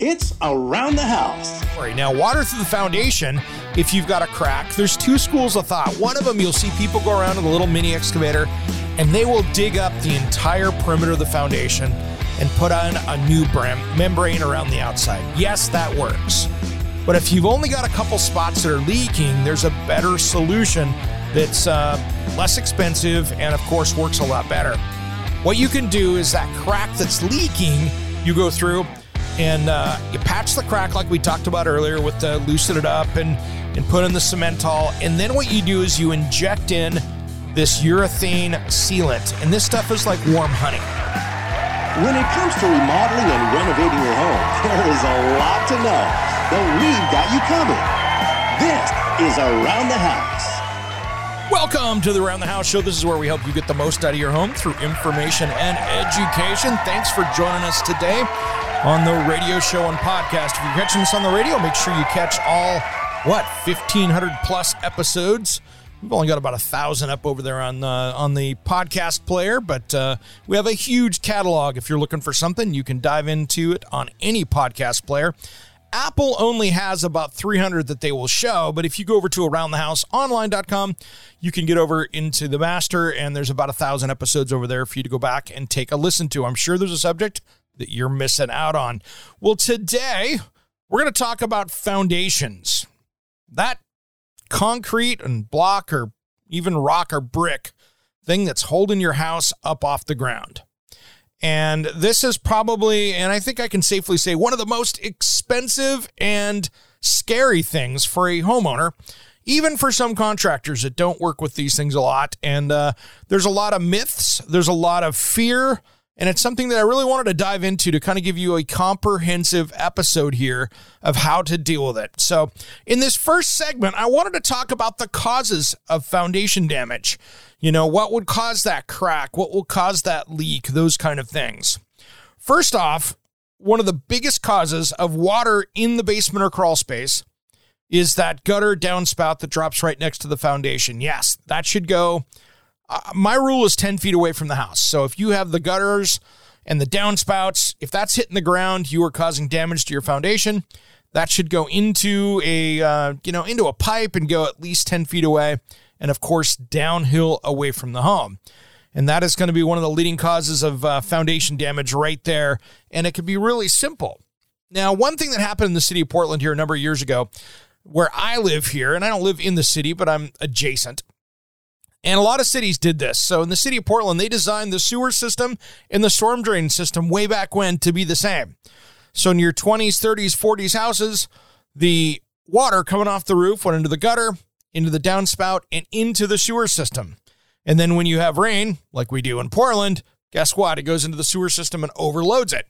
It's around the house. Right, now water through the foundation. If you've got a crack, there's two schools of thought. One of them, you'll see people go around with a little mini excavator, and they will dig up the entire perimeter of the foundation and put on a new membrane around the outside. Yes, that works. But if you've only got a couple spots that are leaking, there's a better solution that's uh, less expensive and, of course, works a lot better. What you can do is that crack that's leaking, you go through and uh, you patch the crack like we talked about earlier with the loosen it up and and put in the cementol and then what you do is you inject in this urethane sealant and this stuff is like warm honey When it comes to remodeling and renovating your home, there is a lot to know, but we've got you covered. This is Around the House. Welcome to the Around the House Show. This is where we help you get the most out of your home through information and education. Thanks for joining us today on the radio show and podcast. If you're catching this on the radio, make sure you catch all, what, 1,500 plus episodes. We've only got about a thousand up over there on the on the podcast player, but uh, we have a huge catalog. If you're looking for something, you can dive into it on any podcast player. Apple only has about 300 that they will show, but if you go over to aroundthehouseonline.com, you can get over into the master, and there's about a thousand episodes over there for you to go back and take a listen to. I'm sure there's a subject that you're missing out on. Well, today we're going to talk about foundations. That concrete and block or even rock or brick thing that's holding your house up off the ground. And this is probably, and I think I can safely say, one of the most expensive and scary things for a homeowner, even for some contractors that don't work with these things a lot. And uh, there's a lot of myths, there's a lot of fear. And it's something that I really wanted to dive into to kind of give you a comprehensive episode here of how to deal with it. So, in this first segment, I wanted to talk about the causes of foundation damage. You know, what would cause that crack? What will cause that leak? Those kind of things. First off, one of the biggest causes of water in the basement or crawl space is that gutter downspout that drops right next to the foundation. Yes, that should go. My rule is 10 feet away from the house. So if you have the gutters and the downspouts, if that's hitting the ground, you are causing damage to your foundation. That should go into a uh, you know into a pipe and go at least 10 feet away, and of course downhill away from the home. And that is going to be one of the leading causes of uh, foundation damage right there. And it can be really simple. Now, one thing that happened in the city of Portland here a number of years ago, where I live here, and I don't live in the city, but I'm adjacent. And a lot of cities did this. So in the city of Portland, they designed the sewer system and the storm drain system way back when to be the same. So in your 20s, 30s, 40s houses, the water coming off the roof went into the gutter, into the downspout, and into the sewer system. And then when you have rain, like we do in Portland, guess what? It goes into the sewer system and overloads it.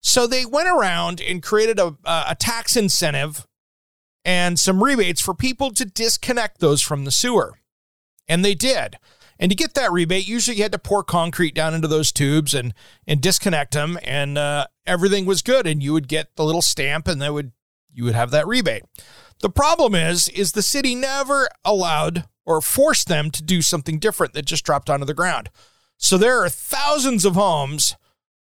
So they went around and created a, a tax incentive and some rebates for people to disconnect those from the sewer. And they did. And to get that rebate, usually you had to pour concrete down into those tubes and and disconnect them, and uh, everything was good. And you would get the little stamp, and they would you would have that rebate. The problem is, is the city never allowed or forced them to do something different that just dropped onto the ground. So there are thousands of homes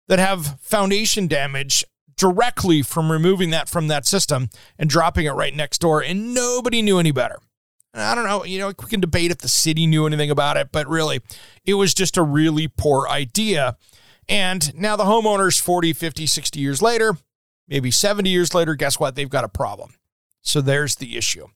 that have foundation damage directly from removing that from that system and dropping it right next door, and nobody knew any better. I don't know, you know, we can debate if the city knew anything about it, but really, it was just a really poor idea. And now the homeowners 40, 50, 60 years later, maybe 70 years later, guess what? They've got a problem. So there's the issue.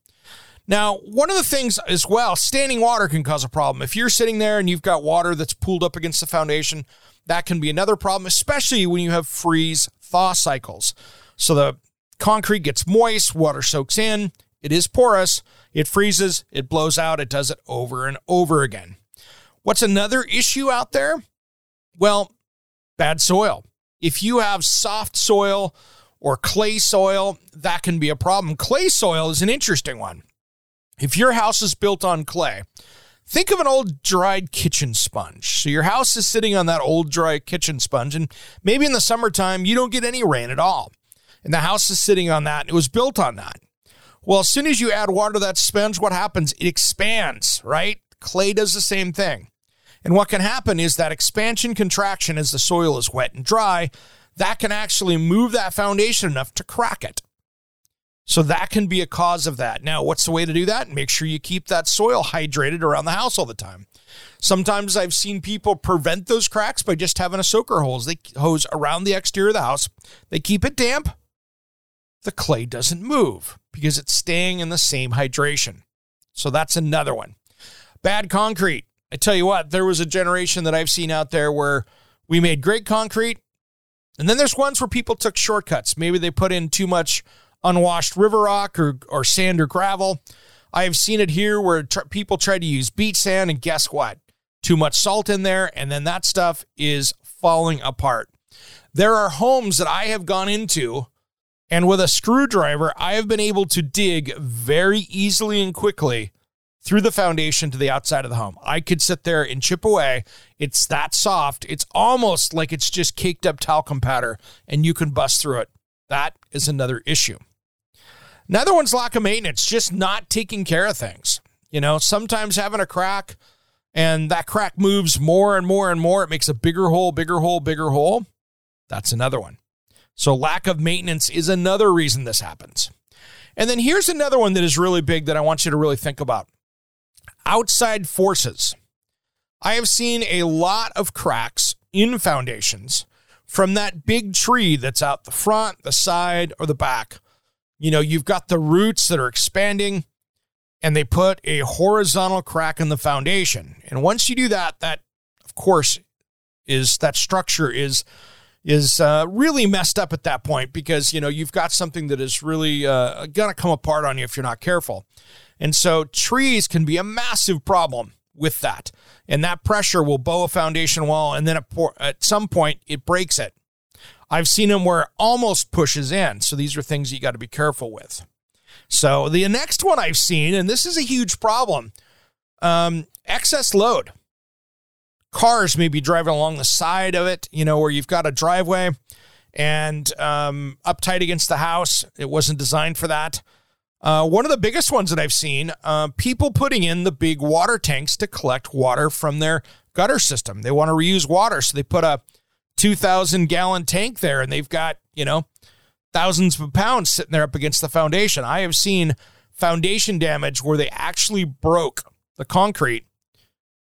Now, one of the things as well, standing water can cause a problem. If you're sitting there and you've got water that's pooled up against the foundation, that can be another problem, especially when you have freeze thaw cycles. So the concrete gets moist, water soaks in, it is porous, it freezes, it blows out, it does it over and over again. What's another issue out there? Well, bad soil. If you have soft soil or clay soil, that can be a problem. Clay soil is an interesting one. If your house is built on clay, think of an old dried kitchen sponge. So your house is sitting on that old dry kitchen sponge, and maybe in the summertime you don't get any rain at all. And the house is sitting on that, and it was built on that. Well, as soon as you add water to that sponge, what happens? It expands, right? Clay does the same thing. And what can happen is that expansion contraction as the soil is wet and dry, that can actually move that foundation enough to crack it. So that can be a cause of that. Now, what's the way to do that? Make sure you keep that soil hydrated around the house all the time. Sometimes I've seen people prevent those cracks by just having a soaker hose. They hose around the exterior of the house. They keep it damp. The clay doesn't move because it's staying in the same hydration. So that's another one. Bad concrete. I tell you what, there was a generation that I've seen out there where we made great concrete. And then there's ones where people took shortcuts. Maybe they put in too much unwashed river rock or, or sand or gravel. I have seen it here where tr- people try to use beach sand, and guess what? Too much salt in there, and then that stuff is falling apart. There are homes that I have gone into, and with a screwdriver, I have been able to dig very easily and quickly through the foundation to the outside of the home. I could sit there and chip away. It's that soft. It's almost like it's just caked up talcum powder, and you can bust through it. That is another issue. Another one's lack of maintenance, just not taking care of things. You know, sometimes having a crack and that crack moves more and more and more, it makes a bigger hole, bigger hole, bigger hole. That's another one. So, lack of maintenance is another reason this happens. And then here's another one that is really big that I want you to really think about outside forces. I have seen a lot of cracks in foundations from that big tree that's out the front, the side, or the back you know, you've got the roots that are expanding and they put a horizontal crack in the foundation. And once you do that, that of course is that structure is is uh, really messed up at that point because you know you've got something that is really uh, gonna come apart on you if you're not careful. And so trees can be a massive problem with that, and that pressure will bow a foundation wall, and then at some point it breaks it. I've seen them where it almost pushes in. So these are things you got to be careful with. So the next one I've seen, and this is a huge problem, um, excess load. Cars may be driving along the side of it, you know, where you've got a driveway and um, up tight against the house. It wasn't designed for that. Uh, one of the biggest ones that I've seen, uh, people putting in the big water tanks to collect water from their gutter system. They want to reuse water, so they put a 2,000 gallon tank there and they've got, you know, thousands of pounds sitting there up against the foundation. I have seen foundation damage where they actually broke the concrete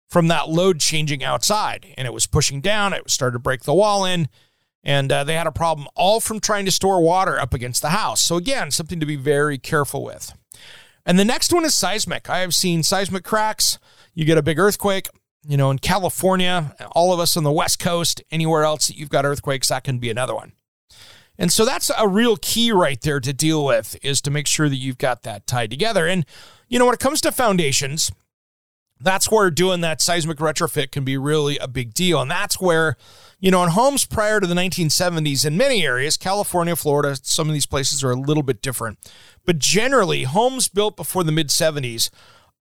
from that load changing outside and it was pushing down. It started to break the wall in and uh, they had a problem all from trying to store water up against the house. So, again, something to be very careful with. And the next one is seismic. I have seen seismic cracks. You get a big earthquake, you know, in California, all of us on the West Coast, anywhere else that you've got earthquakes, that can be another one. And so that's a real key right there to deal with is to make sure that you've got that tied together. And, you know, when it comes to foundations, that's where doing that seismic retrofit can be really a big deal. And that's where, you know, in homes prior to the 1970s, in many areas, California, Florida, some of these places are a little bit different. But generally, homes built before the mid 70s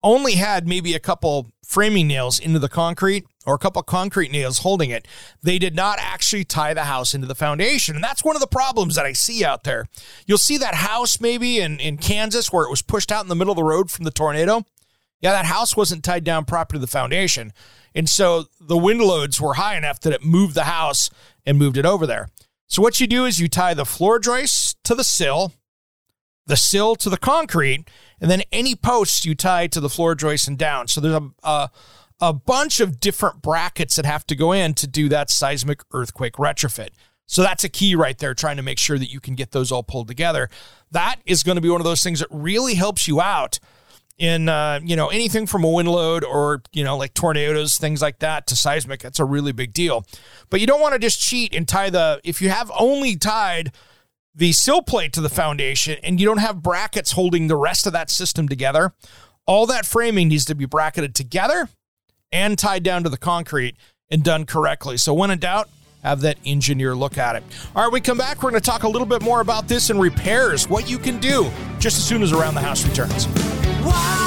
only had maybe a couple framing nails into the concrete or a couple concrete nails holding it. They did not actually tie the house into the foundation. And that's one of the problems that I see out there. You'll see that house maybe in, in Kansas where it was pushed out in the middle of the road from the tornado. Yeah, that house wasn't tied down properly to the foundation. And so the wind loads were high enough that it moved the house and moved it over there. So what you do is you tie the floor joists to the sill, the sill to the concrete, and then any posts you tie to the floor joist and down. So there's a, a, a bunch of different brackets that have to go in to do that seismic earthquake retrofit. So that's a key right there, trying to make sure that you can get those all pulled together. That is going to be one of those things that really helps you out in uh, you know anything from a wind load or you know like tornadoes, things like that to seismic. That's a really big deal. But you don't want to just cheat and tie the if you have only tied the sill plate to the foundation and you don't have brackets holding the rest of that system together, all that framing needs to be bracketed together and tied down to the concrete and done correctly. So when in doubt, have that engineer look at it. All right, we come back. We're going to talk a little bit more about this and repairs, what you can do just as soon as Around the House returns. Why,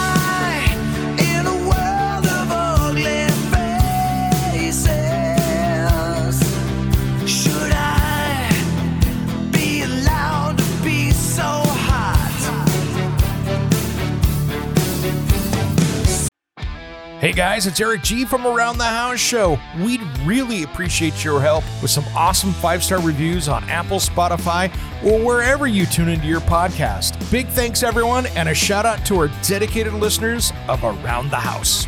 guys, it's Eric G from Around the House Show. We'd really appreciate your help with some awesome five star reviews on Apple, Spotify, or wherever you tune into your podcast. Big thanks, everyone, and a shout out to our dedicated listeners of Around the House.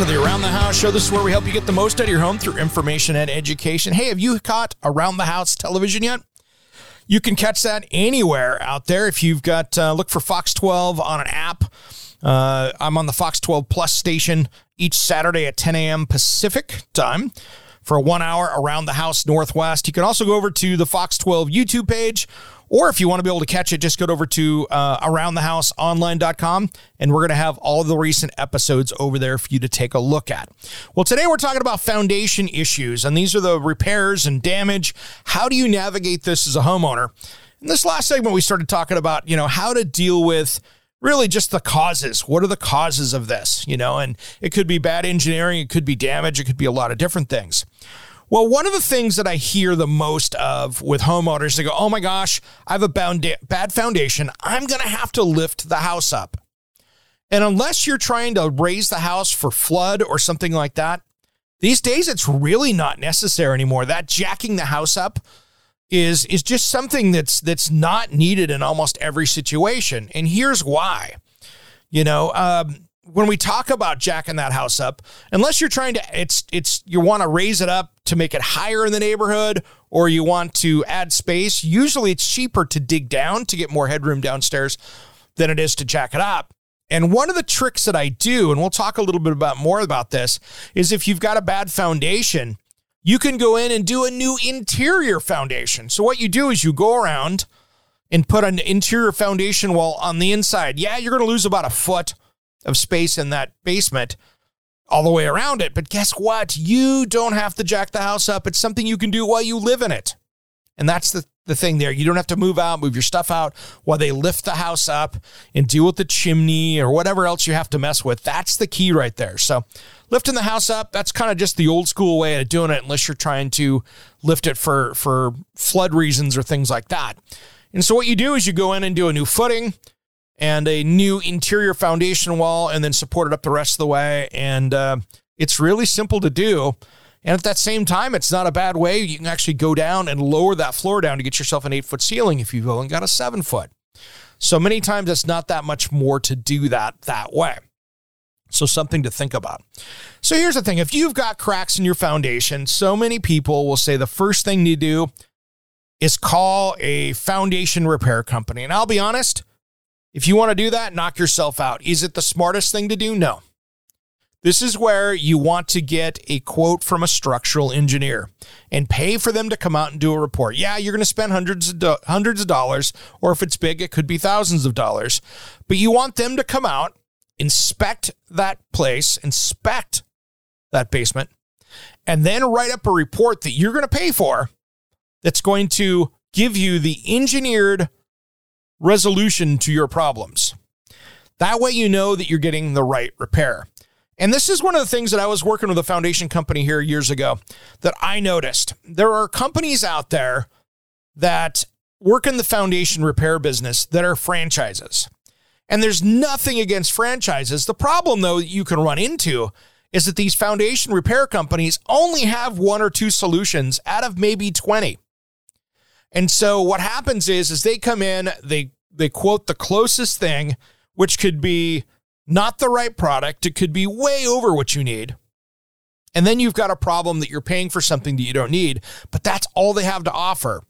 To the Around the House show. This is where we help you get the most out of your home through information and education. Hey, have you caught Around the House television yet? You can catch that anywhere out there. If you've got, uh, look for Fox 12 on an app. Uh, I'm on the Fox 12 Plus station each Saturday at 10 a.m. Pacific time for a one hour Around the House Northwest. You can also go over to the Fox 12 YouTube page or if you want to be able to catch it, just go over to uh, aroundthehouseonline.com and we're going to have all the recent episodes over there for you to take a look at. Well, today we're talking about foundation issues, and these are the repairs and damage. How do you navigate this as a homeowner? In this last segment, we started talking about, you know, how to deal with really just the causes. What are the causes of this? You know, and it could be bad engineering, it could be damage, it could be a lot of different things. Well, one of the things that I hear the most of with homeowners, they go, oh my gosh, I have a bad foundation. I'm going to have to lift the house up. And unless you're trying to raise the house for flood or something like that, these days it's really not necessary anymore. That jacking the house up is, is just something that's, that's not needed in almost every situation. And here's why. You know, um, when we talk about jacking that house up, unless you're trying to, it's, it's, you want to raise it up to make it higher in the neighborhood or you want to add space, usually it's cheaper to dig down to get more headroom downstairs than it is to jack it up. And one of the tricks that I do, and we'll talk a little bit about more about this, is if you've got a bad foundation, you can go in and do a new interior foundation. So what you do is you go around and put an interior foundation wall on the inside. Yeah, you're going to lose about a foot of space in that basement all the way around it. But guess what? You don't have to jack the house up. It's something you can do while you live in it. And that's the, the thing there. You don't have to move out, move your stuff out while they lift the house up and deal with the chimney or whatever else you have to mess with. That's the key right there. So, lifting the house up, that's kind of just the old school way of doing it, unless you're trying to lift it for, for flood reasons or things like that. And so, what you do is you go in and do a new footing and a new interior foundation wall and then support it up the rest of the way. And uh, it's really simple to do. And at that same time, it's not a bad way. You can actually go down and lower that floor down to get yourself an eight foot ceiling if you've only got a seven foot. So many times it's not that much more to do that that way. So something to think about. So here's the thing if you've got cracks in your foundation, so many people will say the first thing to do is call a foundation repair company. And I'll be honest, if you want to do that, knock yourself out. Is it the smartest thing to do? No. This is where you want to get a quote from a structural engineer and pay for them to come out and do a report. Yeah, you're going to spend hundreds of do- hundreds of dollars, or if it's big, it could be thousands of dollars. But you want them to come out, inspect that place, inspect that basement, and then write up a report that you're going to pay for that's going to give you the engineered resolution to your problems. That way, you know that you're getting the right repair. And this is one of the things that I was working with a foundation company here years ago that I noticed. There are companies out there that work in the foundation repair business that are franchises. And there's nothing against franchises. The problem, though, that you can run into is that these foundation repair companies only have one or two solutions out of maybe 20. And so what happens is is they come in, they they quote the closest thing, which could be not the right product, it could be way over what you need. And then you've got a problem that you're paying for something that you don't need, but that's all they have to offer.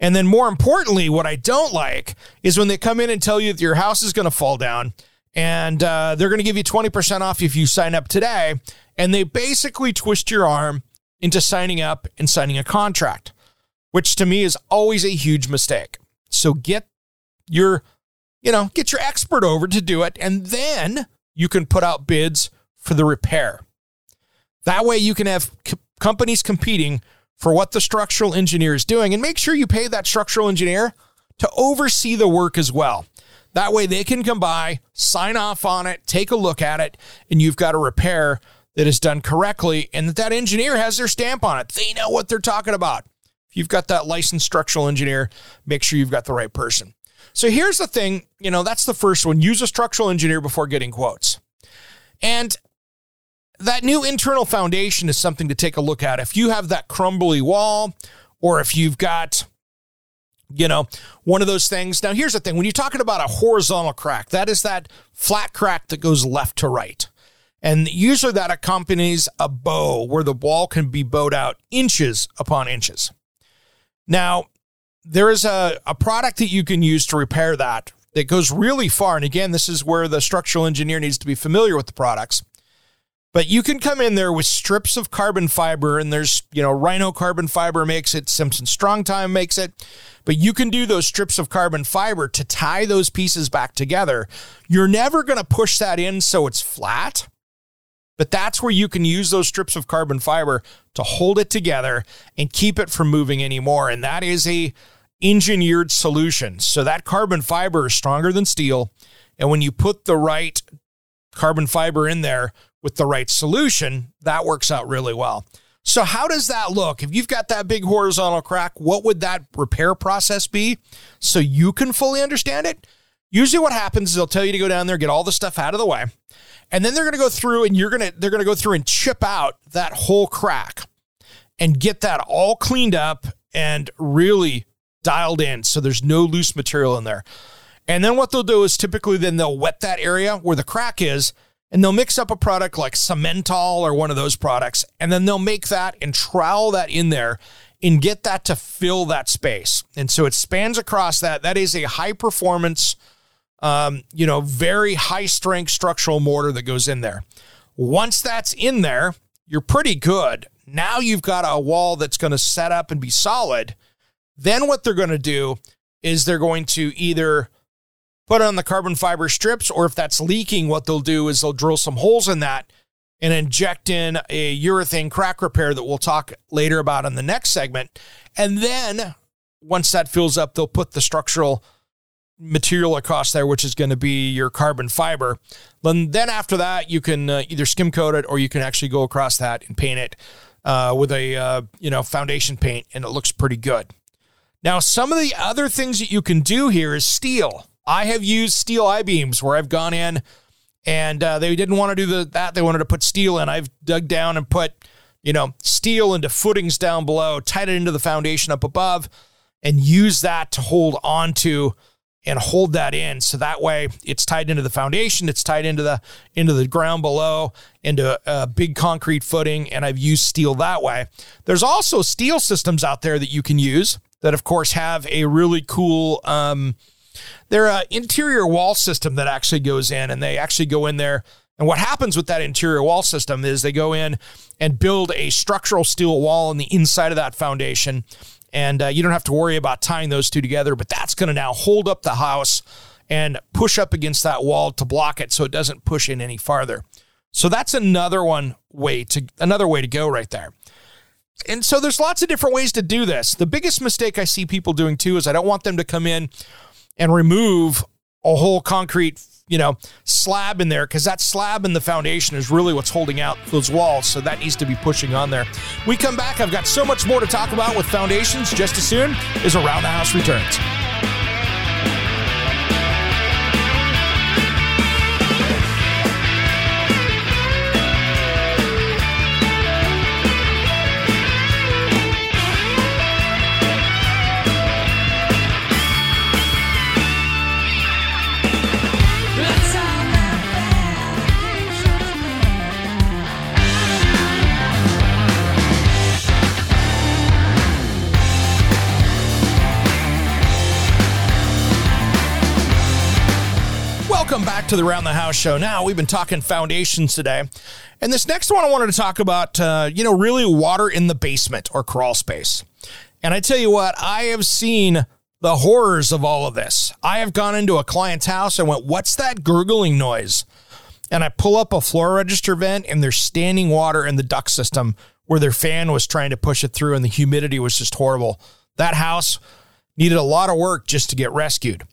And then more importantly, what I don't like is when they come in and tell you that your house is going to fall down and uh, they're going to give you 20% off if you sign up today. and they basically twist your arm into signing up and signing a contract, which to me is always a huge mistake. So get your, you know, get your expert over to do it, and then you can put out bids for the repair. That way you can have co- companies competing for what the structural engineer is doing and make sure you pay that structural engineer to oversee the work as well. That way they can come by, sign off on it, take a look at it, and you've got a repair that is done correctly and that that engineer has their stamp on it. They know what they're talking about. You've got that licensed structural engineer, make sure you've got the right person. So here's the thing, you know, that's the first one. Use a structural engineer before getting quotes. And that new internal foundation is something to take a look at. If you have that crumbly wall, or if you've got, you know, one of those things. Now, here's the thing when you're talking about a horizontal crack, that is that flat crack that goes left to right. And usually that accompanies a bow where the wall can be bowed out inches upon inches. Now, there is a, a product that you can use to repair that that goes really far. And again, this is where the structural engineer needs to be familiar with the products. But you can come in there with strips of carbon fiber, and there's, you know, Rhino carbon fiber makes it, Simpson Strong-Tie makes it. But you can do those strips of carbon fiber to tie those pieces back together. You're never going to push that in so it's flat. But that's where you can use those strips of carbon fiber to hold it together and keep it from moving anymore. And that is a engineered solution. So that carbon fiber is stronger than steel. And when you put the right carbon fiber in there with the right solution, that works out really well. So, how does that look? If you've got that big horizontal crack, what would that repair process be so you can fully understand it? Usually, what happens is they'll tell you to go down there, get all the stuff out of the way, and then they're going to go through and you're going to they're going to go through and chip out that whole crack and get that all cleaned up and really dialed in so there's no loose material in there. And then what they'll do is typically then they'll wet that area where the crack is and they'll mix up a product like Cementol or one of those products and then they'll make that and trowel that in there and get that to fill that space. And so it spans across that. That is a high performance um, you know, very high strength structural mortar that goes in there. Once that's in there, you're pretty good. Now you've got a wall that's going to set up and be solid. Then what they're going to do is they're going to either put on the carbon fiber strips, or if that's leaking, what they'll do is they'll drill some holes in that and inject in a urethane crack repair that we'll talk later about in the next segment. And then once that fills up, they'll put the structural material across there, which is going to be your carbon fiber. Then, then after that, you can uh, either skim coat it or you can actually go across that and paint it uh, with a uh, you know foundation paint, and it looks pretty good. Now, some of the other things that you can do here is steel. I have used steel I beams where I've gone in and uh, they didn't want to do the, that; they wanted to put steel in. I've dug down and put you know steel into footings down below, tied it into the foundation up above, and use that to hold onto and hold that in. So that way it's tied into the foundation it's tied into the into the ground below into a big concrete footing and i've used steel that way. There's also steel systems out there that you can use that of course have a really cool um, they're an interior wall system that actually goes in and they actually go in there. And what happens with that interior wall system is they go in and build a structural steel wall on the inside of that foundation and uh, you don't have to worry about tying those two together. But that's going to now hold up the house and push up against that wall to block it so it doesn't push in any farther. So that's another one way to another way to go right there. And so there's lots of different ways to do this. The biggest mistake I see people doing too is I don't want them to come in and remove a whole concrete you know, slab in there because that slab in the foundation is really what's holding out those walls. So that needs to be pushing on there. We come back. I've got so much more to talk about with foundations just as soon as Around the House returns. To the Round the House show. Now, we've been talking foundations today. And this next one, I wanted to talk about, uh, you know, really water in the basement or crawl space. And I tell you what, I have seen the horrors of all of this. I have gone into a client's house and went, What's that gurgling noise? And I pull up a floor register vent, and there's standing water in the duct system where their fan was trying to push it through, and the humidity was just horrible. That house needed a lot of work just to get rescued.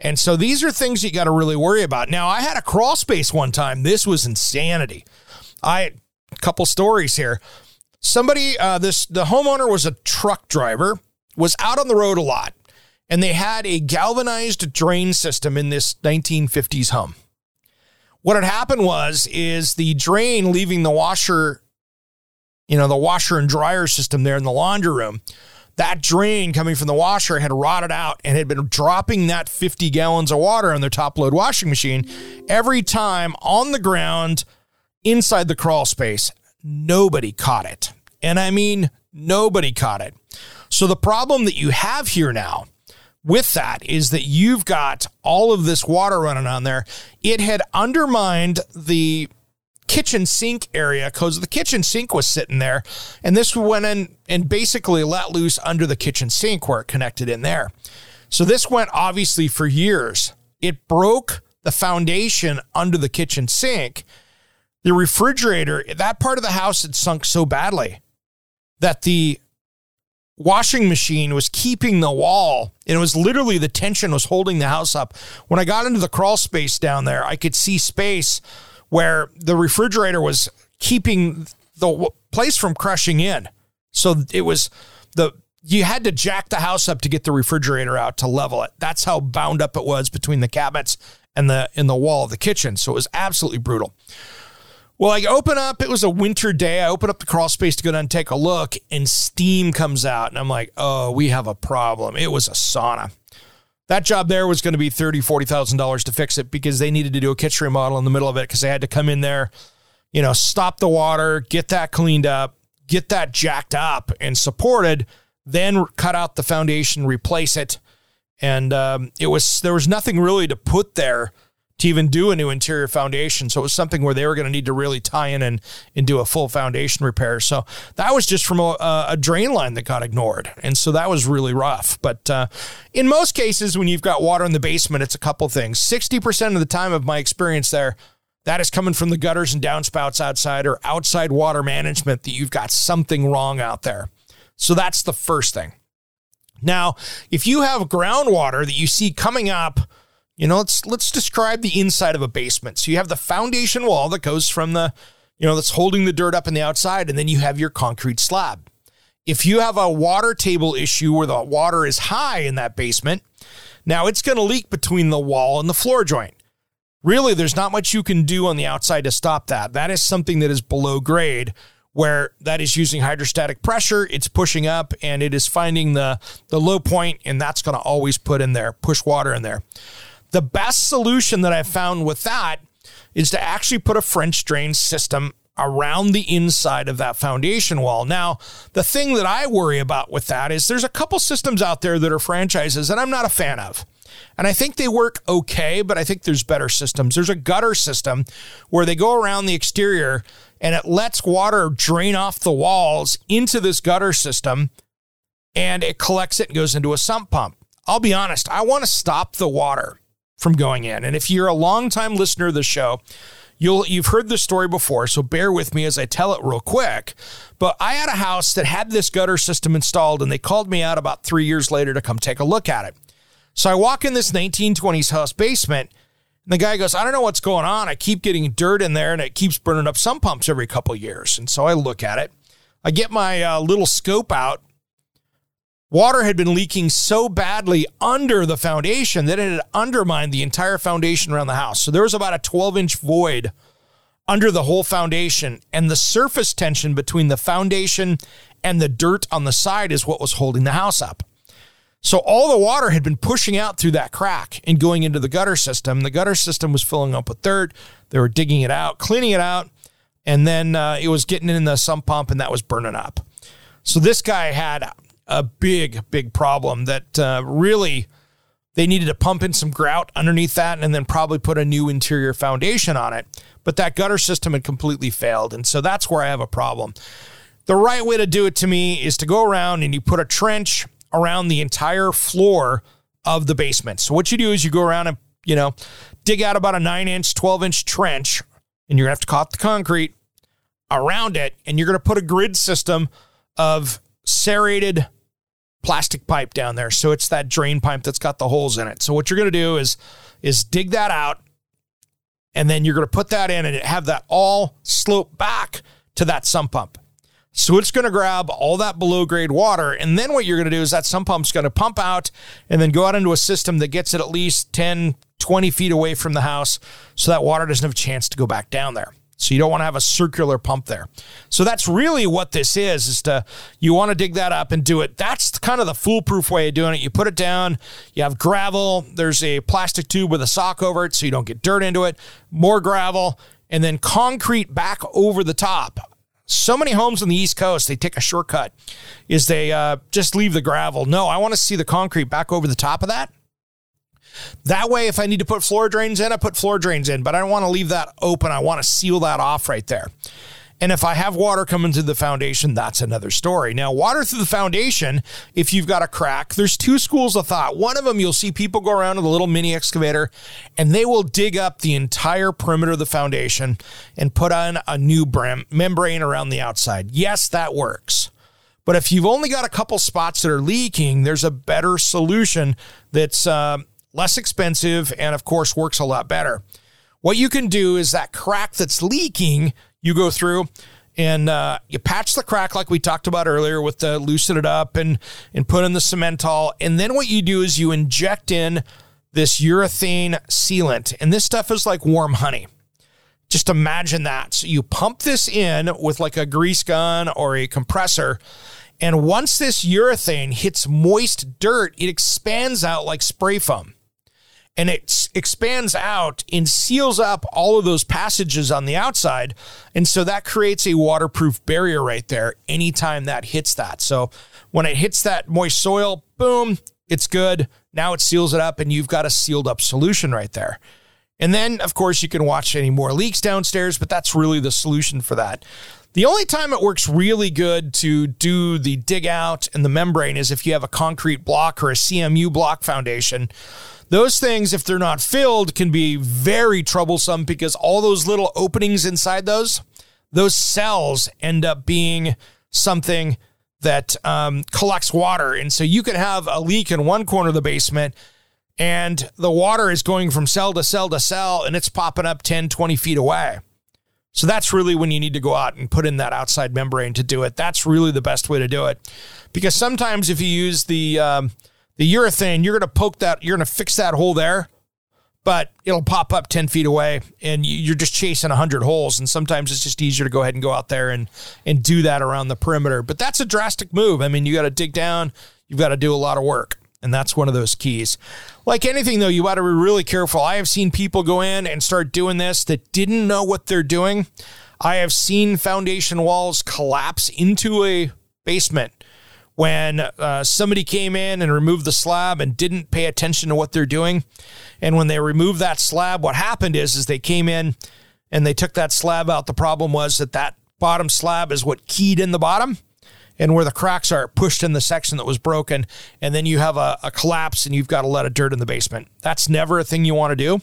And so these are things you got to really worry about. Now, I had a crawl space one time. This was insanity. I a couple stories here. Somebody, uh, this the homeowner was a truck driver, was out on the road a lot, and they had a galvanized drain system in this 1950s home. What had happened was is the drain leaving the washer, you know, the washer and dryer system there in the laundry room that drain coming from the washer had rotted out and had been dropping that 50 gallons of water on their top load washing machine every time on the ground inside the crawl space. Nobody caught it. And I mean, nobody caught it. So the problem that you have here now with that is that you've got all of this water running on there. It had undermined the kitchen sink area because the kitchen sink was sitting there. And this went in and basically let loose under the kitchen sink where it connected in there. So this went obviously for years. It broke the foundation under the kitchen sink. The refrigerator, that part of the house had sunk so badly that the washing machine was keeping the wall and it was literally the tension was holding the house up. When I got into the crawl space down there, I could see space where the refrigerator was keeping the place from crushing in. So it was the you had to jack the house up to get the refrigerator out to level it. That's how bound up it was between the cabinets and the in the wall of the kitchen. So it was absolutely brutal. Well, I open up, it was a winter day. I open up the crawl space to go down and take a look, and steam comes out. And I'm like, oh, we have a problem. It was a sauna. That job there was going to be thirty, forty thousand dollars to fix it because they needed to do a kitchen remodel in the middle of it because they had to come in there, you know, stop the water, get that cleaned up, get that jacked up and supported, then cut out the foundation, replace it, and um, it was there was nothing really to put there to even do a new interior foundation. So it was something where they were going to need to really tie in and, and do a full foundation repair. So that was just from a, a drain line that got ignored. And so that was really rough. But uh, in most cases, when you've got water in the basement, it's a couple things. 60% of the time of my experience there, that is coming from the gutters and downspouts outside or outside water management that you've got something wrong out there. So that's the first thing. Now, if you have groundwater that you see coming up, you know, let's let's describe the inside of a basement. So you have the foundation wall that goes from the, you know, that's holding the dirt up in the outside, and then you have your concrete slab. If you have a water table issue where the water is high in that basement, now it's going to leak between the wall and the floor joint. Really, there's not much you can do on the outside to stop that. That is something that is below grade where that is using hydrostatic pressure, it's pushing up and it is finding the the low point and that's going to always put in there, push water in there. The best solution that I've found with that is to actually put a French drain system around the inside of that foundation wall. Now, the thing that I worry about with that is there's a couple systems out there that are franchises that I'm not a fan of. And I think they work okay, but I think there's better systems. There's a gutter system where they go around the exterior and it lets water drain off the walls into this gutter system and it collects it and goes into a sump pump. I'll be honest, I want to stop the water from going in. And if you're a longtime listener of the show, you'll you've heard this story before, so bear with me as I tell it real quick. But I had a house that had this gutter system installed, and they called me out about three years later to come take a look at it. So I walk in this 1920s house basement, and the guy goes, I don't know what's going on. I keep getting dirt in there, and it keeps burning up sump pumps every couple years. And so I look at it. I get my uh, little scope out Water had been leaking so badly under the foundation that it had undermined the entire foundation around the house. So there was about a 12 inch void under the whole foundation, and the surface tension between the foundation and the dirt on the side is what was holding the house up. So all the water had been pushing out through that crack and going into the gutter system. The gutter system was filling up with dirt. They were digging it out, cleaning it out, and then uh, it was getting in the sump pump, and that was burning up. So this guy had a big, big problem that uh, really they needed to pump in some grout underneath that and then probably put a new interior foundation on it. But that gutter system had completely failed. And so that's where I have a problem. The right way to do it to me is to go around and you put a trench around the entire floor of the basement. So what you do is you go around and, you know, dig out about a nine inch, 12 inch trench, and you're gonna have to cut the concrete around it, and you're gonna put a grid system of serrated plastic pipe down there. So it's that drain pipe that's got the holes in it. So what you're gonna do is is dig that out, and then you're gonna put that in and have that all slope back to that sump pump. So it's going to grab all that below grade water. And then what you're going to do is that sump pump's going to pump out and then go out into a system that gets it at least 10, 20 feet away from the house so that water doesn't have a chance to go back down there. So you don't want to have a circular pump there. So that's really what this is, is to, you want to dig that up and do it. That's kind of the foolproof way of doing it. You put it down, you have gravel, there's a plastic tube with a sock over it so you don't get dirt into it, more gravel, and then concrete back over the top so many homes on the East Coast, they take a shortcut, is they uh, just leave the gravel. No, I want to see the concrete back over the top of that. That way, if I need to put floor drains in, I put floor drains in, but I don't want to leave that open. I want to seal that off right there. And if I have water coming through the foundation, that's another story. Now, water through the foundation, if you've got a crack, there's two schools of thought. One of them, you'll see people go around with a little mini excavator and they will dig up the entire perimeter of the foundation and put on a new brim, membrane around the outside. Yes, that works. But if you've only got a couple spots that are leaking, there's a better solution that's uh, less expensive and, of course, works a lot better. What you can do is that crack that's leaking, you go through and uh, you patch the crack like we talked about earlier with the loosen it up and and put in the Cemental. And then what you do is you inject in this urethane sealant, and this stuff is like warm honey. Just imagine that. So you pump this in with like a grease gun or a compressor. And once this urethane hits moist dirt, it expands out like spray foam and it expands out and seals up all of those passages on the outside. And so that creates a waterproof barrier right there anytime that hits that. So when it hits that moist soil, boom, it's good. Now it seals it up and you've got a sealed up solution right there. And then, of course, you can watch any more leaks downstairs, but that's really the solution for that. The only time it works really good to do the dig out and the membrane is if you have a concrete block or a CMU block foundation. Those things, if they're not filled, can be very troublesome because all those little openings inside those, those cells end up being something that um, collects water. And so you can have a leak in one corner of the basement and the water is going from cell to cell to cell and it's popping up 10, 20 feet away. So that's really when you need to go out and put in that outside membrane to do it. That's really the best way to do it. Because sometimes if you use the, um, the urethane, you're going to poke that, you're going to fix that hole there, but it'll pop up 10 feet away and you're just chasing 100 holes. And sometimes it's just easier to go ahead and go out there and, and do that around the perimeter. But that's a drastic move. I mean, you got to dig down, you've got to do a lot of work. And that's one of those keys. Like anything, though, you got to be really careful. I have seen people go in and start doing this that didn't know what they're doing. I have seen foundation walls collapse into a basement when uh, somebody came in and removed the slab and didn't pay attention to what they're doing. And when they removed that slab, what happened is, is they came in and they took that slab out. The problem was that that bottom slab is what keyed in the bottom and where the cracks are pushed in the section that was broken. And then you have a, a, collapse and you've got a lot of dirt in the basement. That's never a thing you want to do.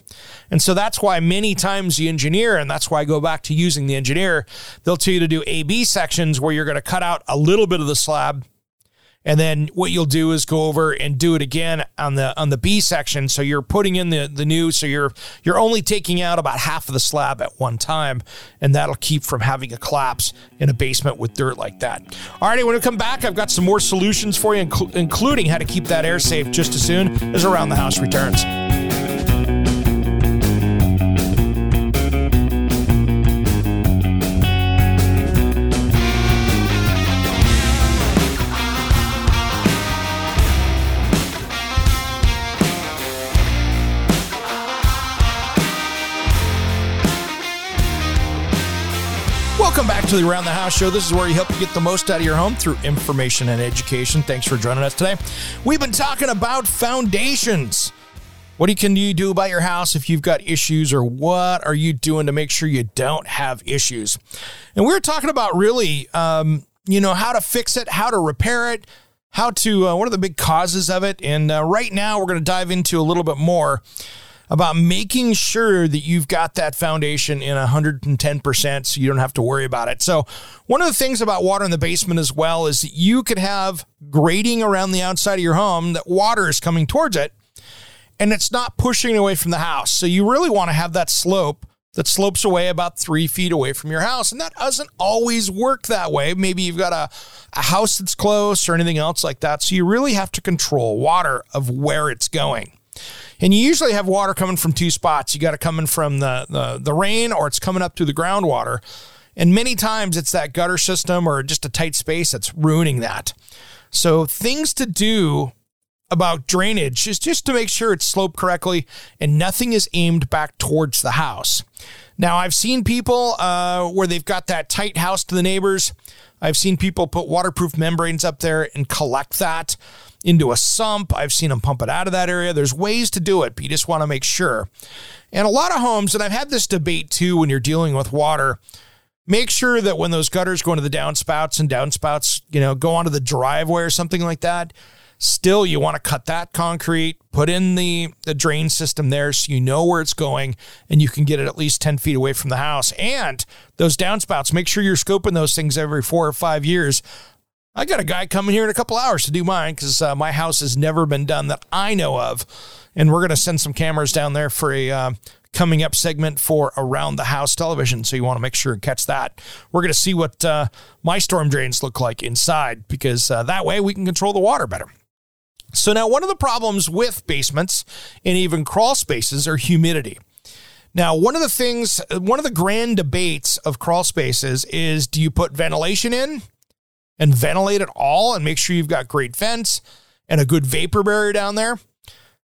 And so that's why many times the engineer, and that's why I go back to using the engineer, they'll tell you to do A B sections where you're going to cut out a little bit of the slab and then what you'll do is go over and do it again on the on the B section. So you're putting in the the new. So you're you're only taking out about half of the slab at one time, and that'll keep from having a collapse in a basement with dirt like that. All righty, when we come back, I've got some more solutions for you, including how to keep that air safe just as soon as Around the House returns. To the Around the House Show. This is where we help you get the most out of your home through information and education. Thanks for joining us today. We've been talking about foundations. What can you do about your house if you've got issues, or what are you doing to make sure you don't have issues? And we are talking about really, um, you know, how to fix it, how to repair it, how to, uh, what are the big causes of it. And uh, right now, we're going to dive into a little bit more about making sure that you've got that foundation in 110% so you don't have to worry about it. So, one of the things about water in the basement as well is that you could have grading around the outside of your home that water is coming towards it and it's not pushing away from the house. So, you really want to have that slope that slopes away about three feet away from your house. And that doesn't always work that way. Maybe you've got a, a house that's close or anything else like that. So, you really have to control water of where it's going. And you usually have water coming from two spots. You got it coming from the, the, the rain or it's coming up through the groundwater. And many times it's that gutter system or just a tight space that's ruining that. So things to do about drainage is just to make sure it's sloped correctly and nothing is aimed back towards the house. Now, I've seen people uh, where they've got that tight house to the neighbors. I've seen people put waterproof membranes up there and collect that into a sump. I've seen them pump it out of that area. There's ways to do it, but you just want to make sure. And a lot of homes, and I've had this debate too when you're dealing with water, make sure that when those gutters go into the downspouts and downspouts, you know, go onto the driveway or something like that, still you want to cut that concrete, put in the, the drain system there so you know where it's going and you can get it at least 10 feet away from the house. And those downspouts, make sure you're scoping those things every four or five years I got a guy coming here in a couple hours to do mine because uh, my house has never been done that I know of. And we're going to send some cameras down there for a uh, coming up segment for Around the House television. So you want to make sure and catch that. We're going to see what uh, my storm drains look like inside because uh, that way we can control the water better. So now, one of the problems with basements and even crawl spaces are humidity. Now, one of the things, one of the grand debates of crawl spaces is do you put ventilation in and ventilate it all and make sure you've got great vents and a good vapor barrier down there,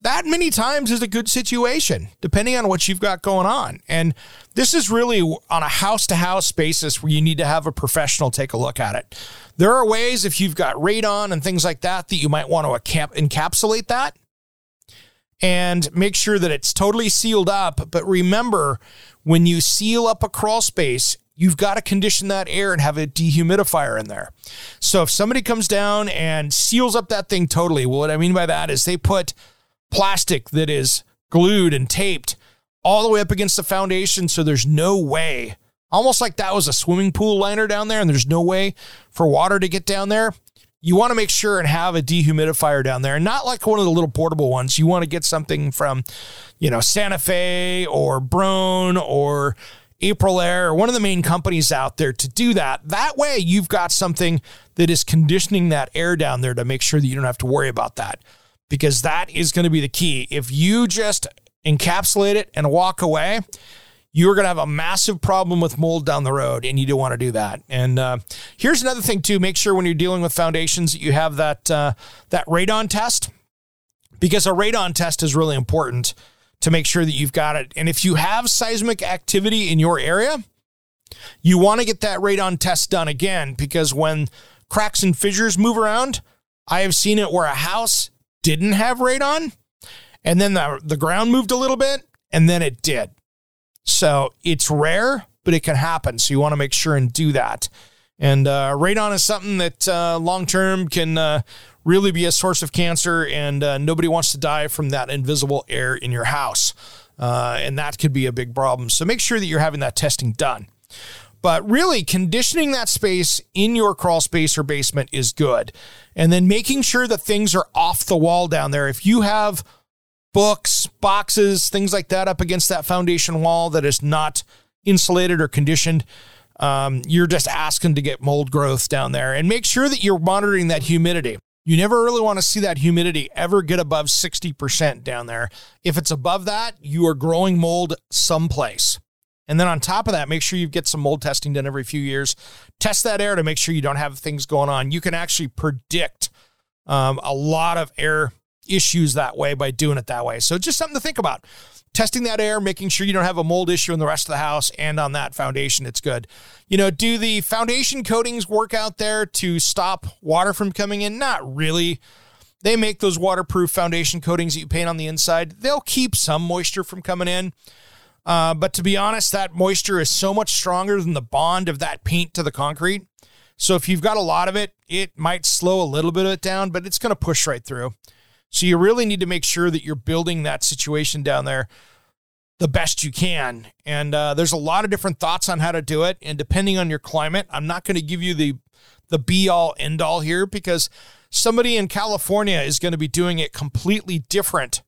that many times is a good situation, depending on what you've got going on. And this is really on a house to house basis where you need to have a professional take a look at it. There are ways, if you've got radon and things like that, that you might want to encapsulate that and make sure that it's totally sealed up. But remember, when you seal up a crawl space, you've got to condition that air and have a dehumidifier in there. So if somebody comes down and seals up that thing totally, well, what I mean by that is they put plastic that is glued and taped all the way up against the foundation. So there's no way, almost like that was a swimming pool liner down there and there's no way for water to get down there. You want to make sure and have a dehumidifier down there and not like one of the little portable ones. You want to get something from, you know, Santa Fe or Broan or Aprilaire or one of the main companies out there to do that. That way, you've got something that is conditioning that air down there to make sure that you don't have to worry about that because that is going to be the key. If you just encapsulate it and walk away, you're going to have a massive problem with mold down the road, and you don't want to do that. And uh, here's another thing too: make sure when you're dealing with foundations that you have that uh, that radon test, because a radon test is really important to make sure that you've got it. And if you have seismic activity in your area, you want to get that radon test done again because when cracks and fissures move around, I have seen it where a house didn't have radon and then the, the ground moved a little bit and then it did. So it's rare, but it can happen. So you want to make sure and do that. And uh, radon is something that uh, long term can uh, really be a source of cancer, and uh, nobody wants to die from that invisible air in your house. Uh, and that could be a big problem. So make sure that you're having that testing done. But really, conditioning that space in your crawl space or basement is good. And then making sure that things are off the wall down there. If you have books, boxes, things like that up against that foundation wall that is not insulated or conditioned, um, you're just asking to get mold growth down there. And make sure that you're monitoring that humidity. You never really want to see that humidity ever get above 60% down there. If it's above that, you are growing mold someplace. And then on top of that, make sure you get some mold testing done every few years. Test that air to make sure you don't have things going on. You can actually predict um, a lot of air issues that way by doing it that way. So just something to think about testing that air, making sure you don't have a mold issue in the rest of the house, and on that foundation, it's good. You know, do the foundation coatings work out there to stop water from coming in? Not really. They make those waterproof foundation coatings that you paint on the inside. They'll keep some moisture from coming in. Uh, but to be honest, that moisture is so much stronger than the bond of that paint to the concrete. So if you've got a lot of it, it might slow a little bit of it down, but it's going to push right through. So you really need to make sure that you're building that situation down there the best you can. And uh, there's a lot of different thoughts on how to do it. And depending on your climate, I'm not going to give you the the be all end all here because somebody in California is going to be doing it completely different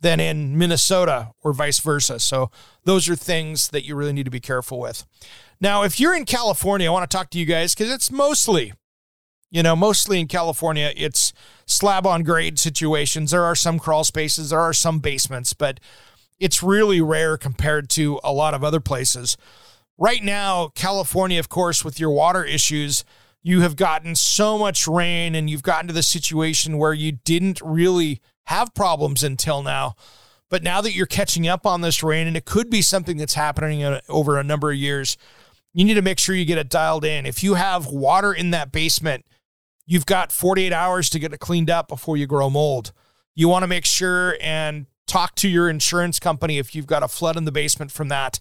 than in Minnesota or vice versa. So those are things that you really need to be careful with. Now, if you're in California, I want to talk to you guys because it's mostly, you know, mostly in California, it's slab on grade situations. There are some crawl spaces, there are some basements, but it's really rare compared to a lot of other places. Right now, California, of course, with your water issues, you have gotten so much rain and you've gotten to the situation where you didn't really have problems until now. But now that you're catching up on this rain, and it could be something that's happening over a number of years, you need to make sure you get it dialed in. If you have water in that basement, you've got 48 hours to get it cleaned up before you grow mold. You want to make sure and talk to your insurance company if you've got a flood in the basement from that.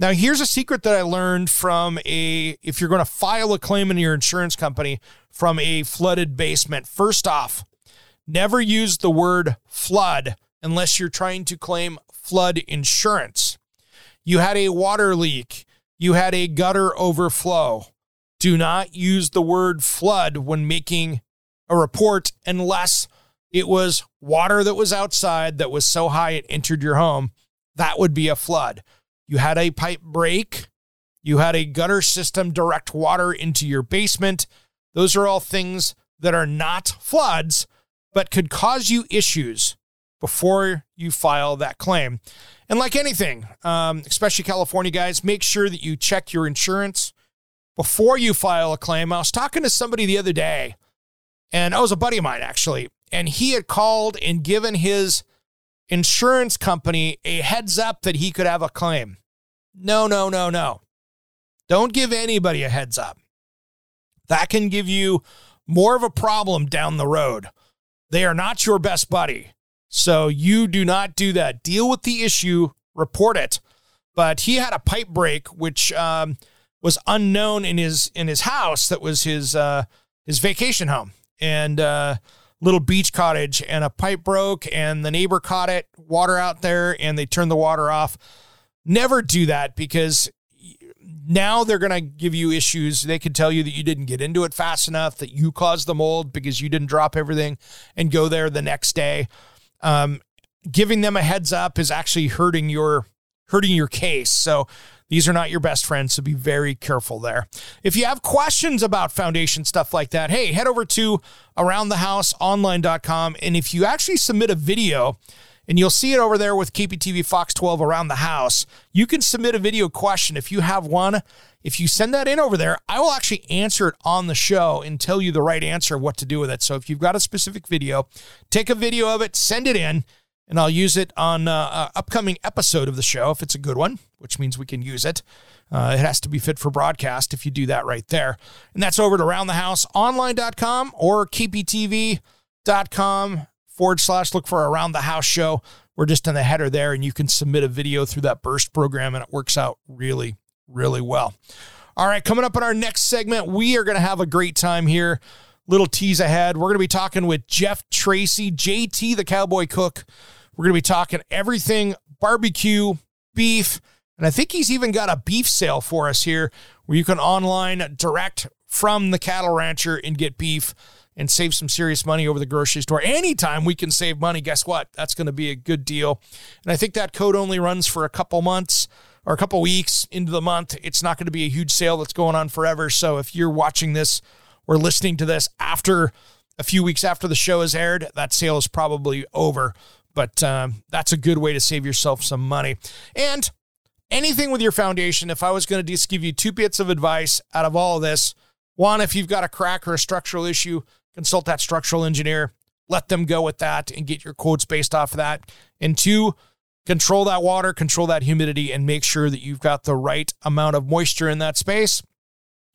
Now, here's a secret that I learned from a if you're going to file a claim in your insurance company from a flooded basement. First off, never use the word flood unless you're trying to claim flood insurance. You had a water leak, you had a gutter overflow. Do not use the word flood when making a report unless it was water that was outside that was so high it entered your home. That would be a flood. You had a pipe break, you had a gutter system direct water into your basement. Those are all things that are not floods, but could cause you issues before you file that claim. And like anything, um, especially California guys, make sure that you check your insurance before you file a claim. I was talking to somebody the other day, and I was a buddy of mine actually, and he had called and given his insurance company a heads up that he could have a claim. No, no, no, no. Don't give anybody a heads up. That can give you more of a problem down the road. They are not your best buddy. So you do not do that. Deal with the issue, report it. But he had a pipe break, which um, was unknown in his in his house. That was his uh, his vacation home and uh, little beach cottage. And a pipe broke, and the neighbor caught it, water out there, and they turned the water off. Never do that because now they're going to give you issues. They could tell you that you didn't get into it fast enough, that you caused the mold because you didn't drop everything and go there the next day. Um, giving them a heads up is actually hurting your hurting your case. So these are not your best friends, so be very careful there. If you have questions about foundation stuff like that, hey, head over to aroundthehouseonline.com and if you actually submit a video and you'll see it over there with KPTV Fox 12 around the house. You can submit a video question if you have one. If you send that in over there, I will actually answer it on the show and tell you the right answer, of what to do with it. So if you've got a specific video, take a video of it, send it in, and I'll use it on uh, an upcoming episode of the show if it's a good one, which means we can use it. Uh, it has to be fit for broadcast if you do that right there. And that's over at aroundthehouseonline.com or kptv.com forward slash look for Around the House Show. We're just in the header there, and you can submit a video through that burst program, and it works out really, really well. All right, coming up in our next segment, we are going to have a great time here. Little tease ahead. We're going to be talking with Jeff Tracy, JT, the cowboy cook. We're going to be talking everything barbecue, beef, and I think he's even got a beef sale for us here where you can online direct from the cattle rancher and get beef and save some serious money over the grocery store. Anytime we can save money, guess what? That's going to be a good deal. And I think that code only runs for a couple months or a couple weeks into the month. It's not going to be a huge sale that's going on forever. So if you're watching this or listening to this after a few weeks after the show is aired, that sale is probably over. But um, that's a good way to save yourself some money. And anything with your foundation, if I was going to just give you two bits of advice out of all of this, one, if you've got a crack or a structural issue, consult that structural engineer, let them go with that and get your quotes based off of that. And two, control that water, control that humidity, and make sure that you've got the right amount of moisture in that space.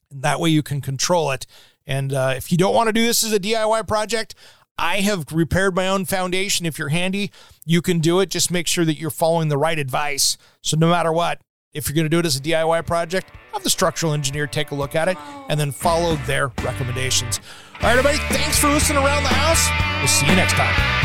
And that way you can control it. And uh, if you don't want to do this as a DIY project, I have repaired my own foundation. If you're handy, you can do it. Just make sure that you're following the right advice. So no matter what, if you're going to do it as a DIY project, have the structural engineer take a look at it and then follow their recommendations. All right, everybody, thanks for listening around the house. We'll see you next time.